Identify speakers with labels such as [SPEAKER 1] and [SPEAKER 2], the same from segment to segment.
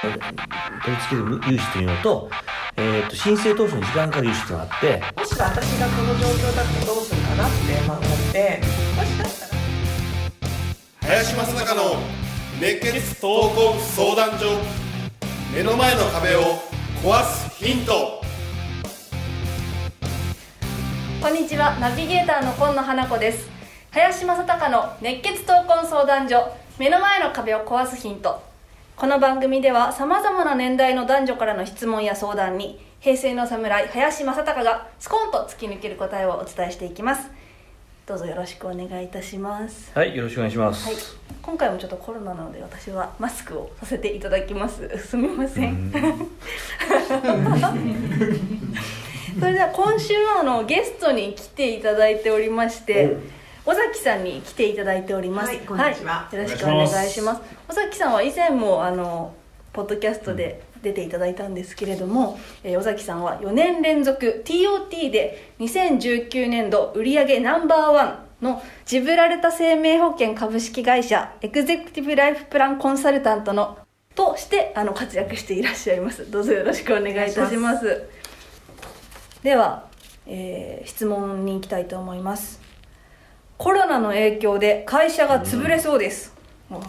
[SPEAKER 1] 取り付ける融資というのと,、えー、と申請当初に時間かかる融資というのがあって
[SPEAKER 2] もし私がこの状況だとどうするかなってまあ思って。もしかしたら
[SPEAKER 3] 林正孝の熱血闘魂相談所。目の前の壁を壊すヒント。
[SPEAKER 4] こんにちは。ナビゲーターの今野花子です。林正孝の熱血闘魂相談所目の前の壁を壊すヒント。この番組ではさまざまな年代の男女からの質問や相談に平成の侍林正孝がスコンと突き抜ける答えをお伝えしていきます。どうぞよろしくお願いいたします。
[SPEAKER 1] はいよろしくお願いします、
[SPEAKER 4] はい、今回もちょっとコロナなので私はマスクをさせていただきます。すみません。それでは今週はあのゲストに来ていただいておりまして尾崎さんに来ていただいております、
[SPEAKER 2] はいこんにちは。
[SPEAKER 4] よろしくお願いします。尾崎さんは以前もあのポッドキャストで出ていただいたんですけれども、えー尾崎さんは4年連続 TOT で2019年度売上ナンバーワンのジブラルタ生命保険株式会社エグゼクティブライフプランコンサルタントのとしてあの活躍していらっしゃいます。どうぞよろしくお願いいたします。では、えー質問に行きたいと思いますコロナの影響で会社が潰れそうです、もう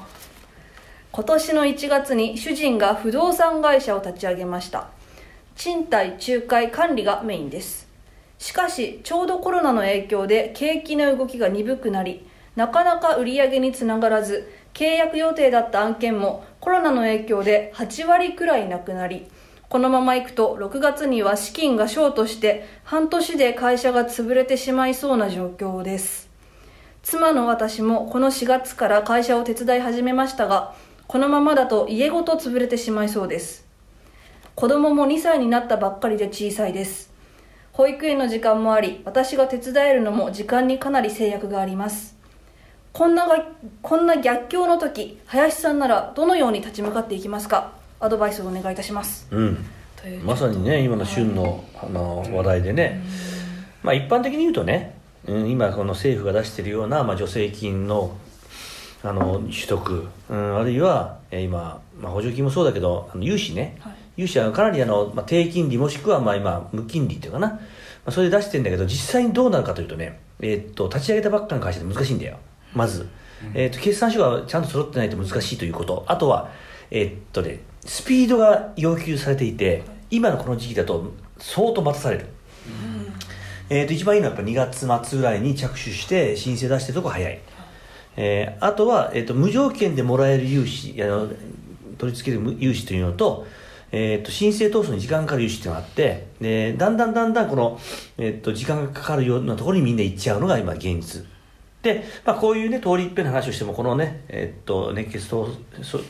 [SPEAKER 4] 今年の1月に主人が不動産会社を立ち上げました。賃貸仲介管理がメインです。しかしちょうどコロナの影響で景気の動きが鈍くなりなかなか売り上げにつながらず契約予定だった案件もコロナの影響で8割くらいなくなりこのままいくと6月には資金がショートして半年で会社が潰れてしまいそうな状況です妻の私もこの4月から会社を手伝い始めましたがこのままだと家ごと潰れてしまいそうです。子供も2歳になったばっかりで小さいです。保育園の時間もあり私が手伝えるのも時間にかなり制約があります。こんながこんな逆境の時林さんならどのように立ち向かっていきますか？アドバイスをお願いいたします。
[SPEAKER 1] うん。まさにね今の旬のあの話題でね、まあ、一般的に言うとね、うん、今この政府が出しているような、まあ、助成金のあの取得、うん、あるいはえー今、まあ、補助金もそうだけどあの融資ね、
[SPEAKER 4] はい。
[SPEAKER 1] 融資はかなりあの、まあ、低金利もしくはまあ今無金利っていうかな、まあ、それで出してるんだけど実際にどうなるかというとね、えーっと立ち上げたばっかの会社で難しいんだよ。まず、えーっと決算書がちゃんと揃ってないと難しいということ。あとはえーっとねスピードが要求されていて今のこの時期だと相当待たされる、えー、と一番いいのはやっぱ2月末ぐらいに着手して申請出してるとこ早い、えーあとは、えー、と無条件でもらえる融資あの取り付ける融資というのと,、えー、と申請当初に時間かかる融資というのがあってでだんだんだんだんこの、えー、と時間がかかるようなところにみんな行っちゃうのが今現実。で、まあ、こういうね通り一遍の話をしてもこのね、えーと熱血と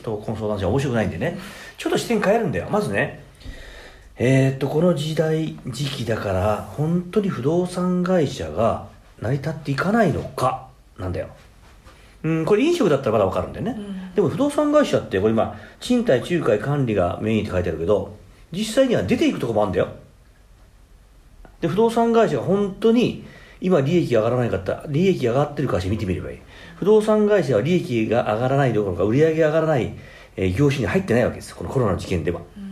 [SPEAKER 1] と相談所は面白くないんでねちょっと視点変えるんだよ。まずねえーっとこの時代時期だから本当に不動産会社が成り立っていかないのかなんだよ。うん、これ飲食だったらまだわかるんだよね、でも不動産会社ってこれ今賃貸仲介管理がメインって書いてあるけど実際には出ていくとこもあるんだよ。で不動産会社が本当に今利益が上がらないかった利益が上がってる会社見てみればいい。不動産会社は利益が上がらないどころか売り上げが上がらない、えー業種に入ってないわけです。このコロナの事件では、うん、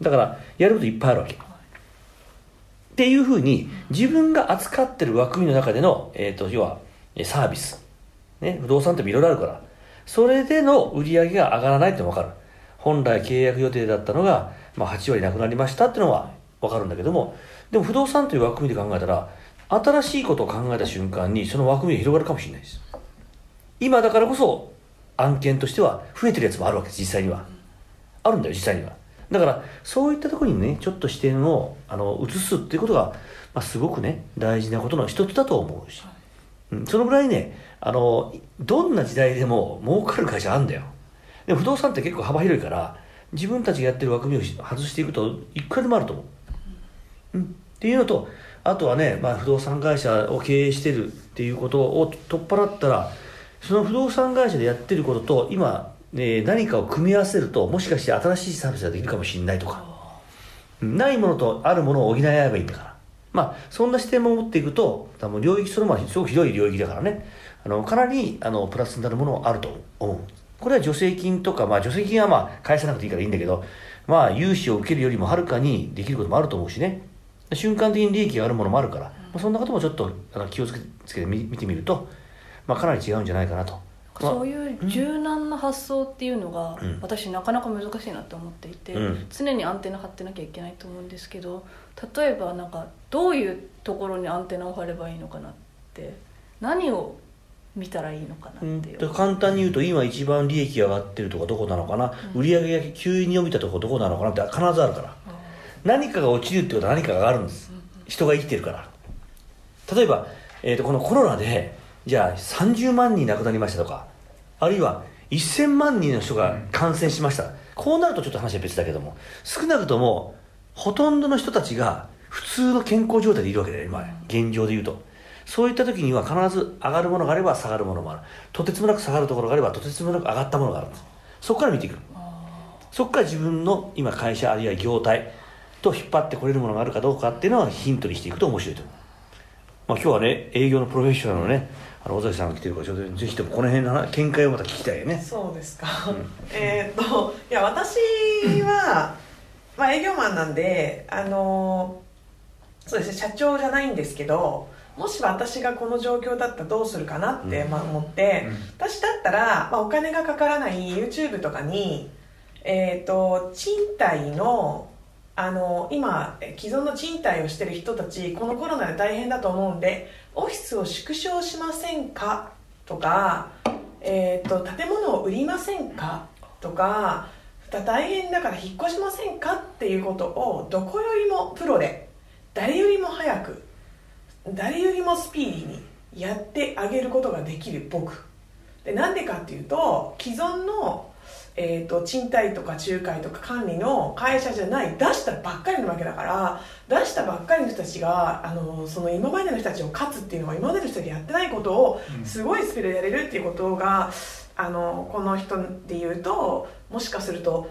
[SPEAKER 1] だからやることいっぱいあるわけ。っていうふうに自分が扱ってる枠組みの中での、えー、と要はサービス。ね、不動産っていろいろあるから。それでの売り上げが上がらないってのは分かる。本来契約予定だったのが、まあ、8割なくなりましたっていうのは分かるんだけども。でも不動産という枠組みで考えたら新しいことを考えた瞬間にその枠組みが広がるかもしれないです。今だからこそ案件としては増えてるやつもあるわけです実際には。あるんだよ実際には。だからそういったところにねちょっと視点をあの移すっていうことが、まあ、すごくね大事なことの一つだと思うし、うん、そのぐらいねあのどんな時代でも儲かる会社あるんだよ。でも不動産って結構幅広いから自分たちがやってる枠組みを外していくといくらでもあると思う、うん、っていうのとあとはね、まあ、不動産会社を経営してるっていうことを取っ払ったらその不動産会社でやってることと今、ね、何かを組み合わせるともしかして新しいサービスができるかもしれないとか。ないものとあるものを補い合えばいいんだから。まあそんな視点も持っていくと多分領域そのまますごく広い領域だからね。あのかなりあのプラスになるものあると思う。これは助成金とか、まあ、助成金はまあ返さなくていいからいいんだけど、まあ、融資を受けるよりもはるかにできることもあると思うしね。瞬間的に利益があるものもあるから、まあ、そんなこともちょっとあの気をつけて見てみると、まあ、かなり違うんじゃないかなと。まあ
[SPEAKER 4] そういう柔軟な発想っていうのが、
[SPEAKER 1] うん。
[SPEAKER 4] 私なかなか難しいなって思っていて、
[SPEAKER 1] うん。
[SPEAKER 4] 常にアンテナ張ってなきゃいけないと思うんですけど例えばなんかどういうところにアンテナを張ればいいのかなって何を見たらいいのかな
[SPEAKER 1] うん
[SPEAKER 4] っていう、
[SPEAKER 1] と簡単に言うと今一番利益が上がってるとこどこなのかな、売り上げが急に伸びたとこどこなのかなって必ずあるから。何かが落ちるってことは何かが上がるんです。人が生きてるから。例えば、えー、とこのコロナでじゃあ30万人亡くなりましたとかあるいは1000万人の人が感染しました、こうなるとちょっと話は別だけども少なくともほとんどの人たちが普通の健康状態でいるわけだよ今現状で言うと。そういった時には必ず上がるものがあれば下がるものもある。とてつもなく下がるところがあればとてつもなく上がったものがあるんです。そこから見ていく。そこから自分の今会社あるいは業態と引っ張ってこれるものがあるかどうかっていうのはヒントにしていくと面白いと思う、まあ、今日はね営業のプロフェッショナルのねあの尾崎さんが来てるからちょっとぜひともこの辺の話見解をまた聞きたいよね。
[SPEAKER 2] そうですか、えーっといや私は、まあ、営業マンなんであのそうですね社長じゃないんですけどもし私がこの状況だったらどうするかなって、
[SPEAKER 1] うん。
[SPEAKER 2] まあ、思って、私だったら、まあ、お金がかからない YouTube とかに、えー、と賃貸のあの今既存の賃貸をしてる人たちこのコロナで大変だと思うんでオフィスを縮小しませんか？とか、えー、と建物を売りませんか？とか大変だから引っ越しませんか？っていうことをどこよりもプロで誰よりも早く誰よりもスピーディーにやってあげることができる僕。でなんでかっていうと既存の、えー、と賃貸とか仲介とか管理の会社じゃない出したばっかりなわけだから出したばっかりの人たちがあのその今までの人たちを勝つっていうのは今までの人がやってないことをすごいスピードでやれるっていうことがあのこの人で言うともしかすると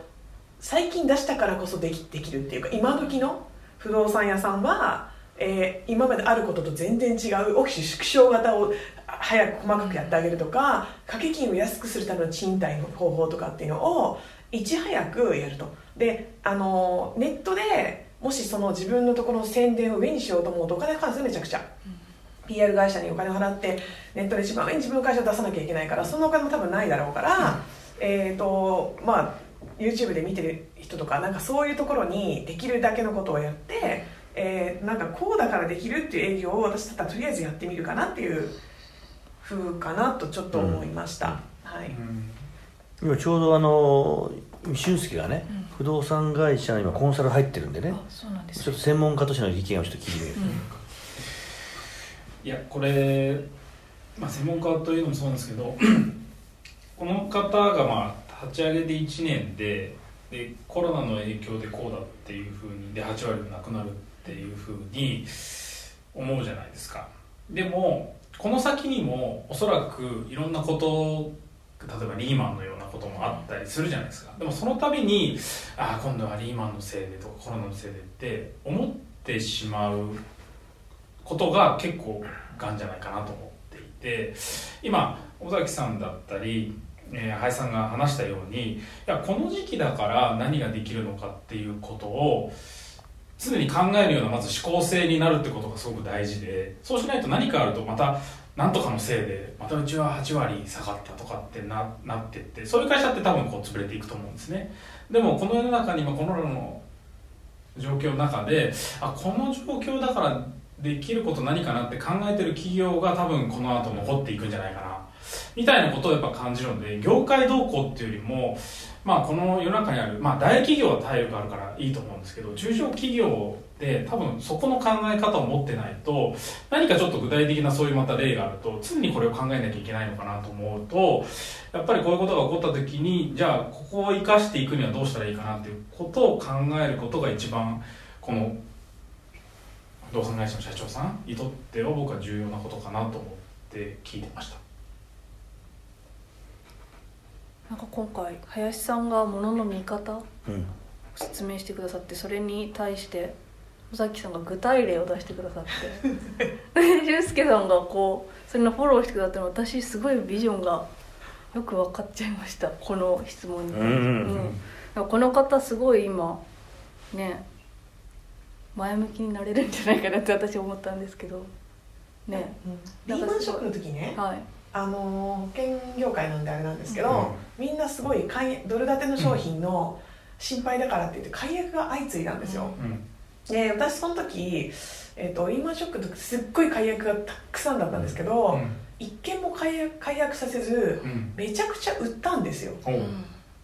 [SPEAKER 2] 最近出したからこそできできるっていうか今時の不動産屋さんは、えー今まであることと全然違うオフィス縮小型を早く細かくやってあげるとか掛け金を安くするための賃貸の方法とかっていうのをいち早くやると。であのネットでもしその自分のところの宣伝を上にしようと思うとお金かかるんですよめちゃくちゃ。PR 会社にお金を払ってネットで一番上に自分の会社を出さなきゃいけないからそのお金も多分ないだろうから、えっ、とまあ YouTube で見てる人とかなんかそういうところにできるだけのことをやって、えーなんかこうだからできるっていう営業を私だったらとりあえずやってみるかなっていう風かなとちょっと思いました、はい、
[SPEAKER 1] 今ちょうどあの俊介がね、不動産会社の今コンサル入ってるんでね。
[SPEAKER 4] あそうなんです
[SPEAKER 1] ちょっと専門家としての意見をちょっと聞いてみる、
[SPEAKER 5] いやこれ、まあ、専門家というのもそうなん。ですけどこの方がまあ立ち上げて1年ででコロナの影響でこうだっていうふうにで8割がなくなるっていうふうに思うじゃないですか。でもこの先にもおそらくいろんなこと例えばリーマンのようなこともあったりするじゃないですか。でもその度にああ今度はリーマンのせいでとかコロナのせいでって思ってしまうことが結構がんじゃないかなと思っていて。今尾崎さんだったり、えー、林さんが話したようにいやこの時期だから何ができるのかっていうことを常に考えるようなまず思考性になるってことがすごく大事でそうしないと何かあるとまた何とかのせいでまたうちは8割下がったとかってななってってそういう会社って多分こう潰れていくと思うんですね。でもこの世の中に今コロナの状況の中であこの状況だからできること何かなって考えてる企業が多分この後残っていくんじゃないかな。みたいなことをやっぱ感じるので業界動向っていうよりもまあこの世の中にある、まあ、大企業は体力あるからいいと思うんですけど中小企業って多分そこの考え方を持ってないと何かちょっと具体的なそういうまた例があると常にこれを考えなきゃいけないのかなと思うとやっぱりこういうことが起こった時にじゃあここを生かしていくにはどうしたらいいかなっていうことを考えることが一番この動産会社の社長さんにとっては僕は重要なことかなと思って聞いてました。
[SPEAKER 4] なんか今回林さんがものの見方を
[SPEAKER 1] うん。
[SPEAKER 4] 説明してくださってそれに対して尾崎さんが具体例を出してくださって。で俊介さんがこうそれのフォローしてくださって私すごいビジョンがよく分かっちゃいました。この質問に、
[SPEAKER 1] うんうんうん。
[SPEAKER 4] うん。この方すごい今ね前向きになれるんじゃないかなって私思ったんですけど。ね。
[SPEAKER 2] リーマンショックの時ね。
[SPEAKER 4] はい
[SPEAKER 2] あの保険業界なんであれなんですけど、みんなすごいドル建ての商品の心配だからって言って解約が相次いだんですよ、
[SPEAKER 5] うん。
[SPEAKER 2] で私その時、えー、とリーマンショックの時すっごい解約がたくさんだったんですけど、一件も解約解約させず
[SPEAKER 5] うん。
[SPEAKER 2] めちゃくちゃ売ったんですよ。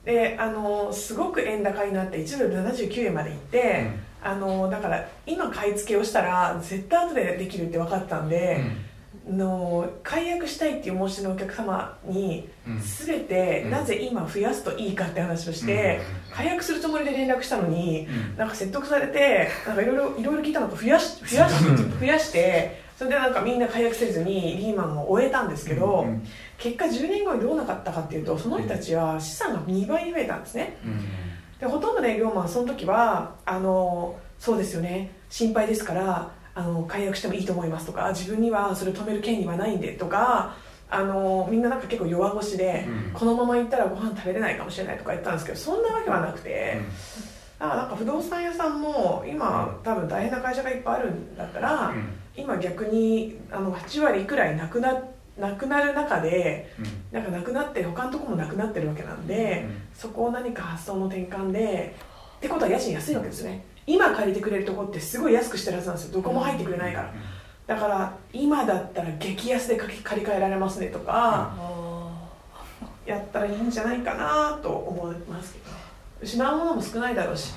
[SPEAKER 2] であのすごく円高になって1ドル79円まで行って、あのだから今買い付けをしたら絶対後でできるって分かったんで、の解約したいっていう申し出のお客様に
[SPEAKER 5] うん。
[SPEAKER 2] 全て
[SPEAKER 5] うん。
[SPEAKER 2] なぜ今増やすといいかって話をして、解約するつもりで連絡したのに
[SPEAKER 5] うん。
[SPEAKER 2] なんか説得されてなんかいろいろいろいろ聞いたのと増やし増やし増やしてそれでなんかみんな解約せずにリーマンを終えたんですけど、
[SPEAKER 5] うん
[SPEAKER 2] 結果10年後にどうなかったかっていうとその人たちは資産が2倍に増えたんですね。でほとんどの営業マンはその時はあのそうですよね。心配ですからあの解約してもいいと思いますとか自分にはそれを止める権利はないんでとかあのみんななんか結構弱腰で、
[SPEAKER 5] うん。
[SPEAKER 2] このまま行ったらご飯食べれないかもしれないとか言ったんですけどそんなわけはなくて、あなんか不動産屋さんも今多分大変な会社がいっぱいあるんだったら、今逆にあの8割くらいなくななくなる中でなんかなくなって他のとこもなくなってるわけなんで、そこを何か発想の転換でってことは家賃安いわけですよね今借りてくれるとこってすごい安くしてるはずなんですよ。どこも入ってくれないから。だから今だったら激安で借り借り換えられますねとかやったらいいんじゃないかなと思いますけどね。失うものも少ないだろうし。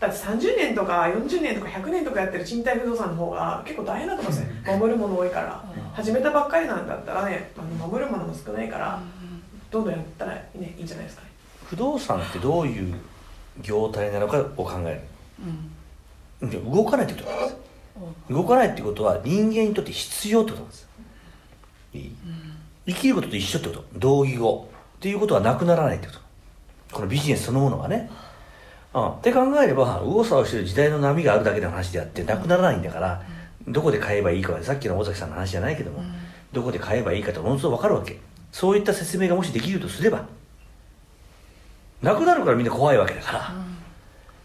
[SPEAKER 2] だって30年とか40年とか100年とかやってる賃貸不動産の方が結構大変だと思うんですね。守るもの多いから。始めたばっかりなんだったらねあの守るものも少ないからどんどんやったら、ね、いいんじゃないですかね。
[SPEAKER 1] 不動産ってどういう業態なのかを考えるで動かないってことなんです。動かないってことは人間にとって必要ってことなんです。いい。生きることと一緒ってこと。同義語。っていうことはなくならないってこと。このビジネスそのものがね。うん、って考えれば右往左往してる時代の波があるだけの話であってなくならないんだから、どこで買えばいいかはさっきの尾崎さんの話じゃないけども、どこで買えばいいかってものすごく分かるわけ。そういった説明がもしできるとすればなくなるからみんな怖いわけだから、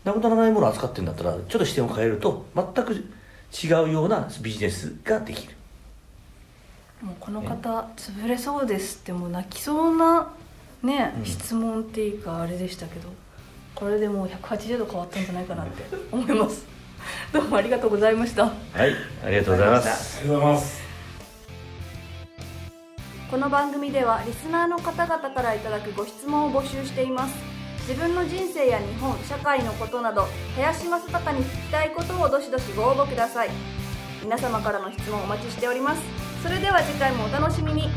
[SPEAKER 1] なくならないものを扱ってるんだったらちょっと視点を変えると全く違うようなビジネスができる。
[SPEAKER 4] もうこの方潰れそうですってもう泣きそうなね、
[SPEAKER 1] うん。
[SPEAKER 4] 質問っていうかあれでしたけどこれでもう180度変わったんじゃないかなって 思います。どうもありがとうございました。
[SPEAKER 1] はいありがとうございます。
[SPEAKER 5] ありがとうございます。
[SPEAKER 4] この番組ではリスナーの方々からいただくご質問を募集しています自分の人生や日本社会のことなど林正孝に聞きたいことをどしどしご応募ください。皆様からの質問お待ちしております。それでは次回もお楽しみに。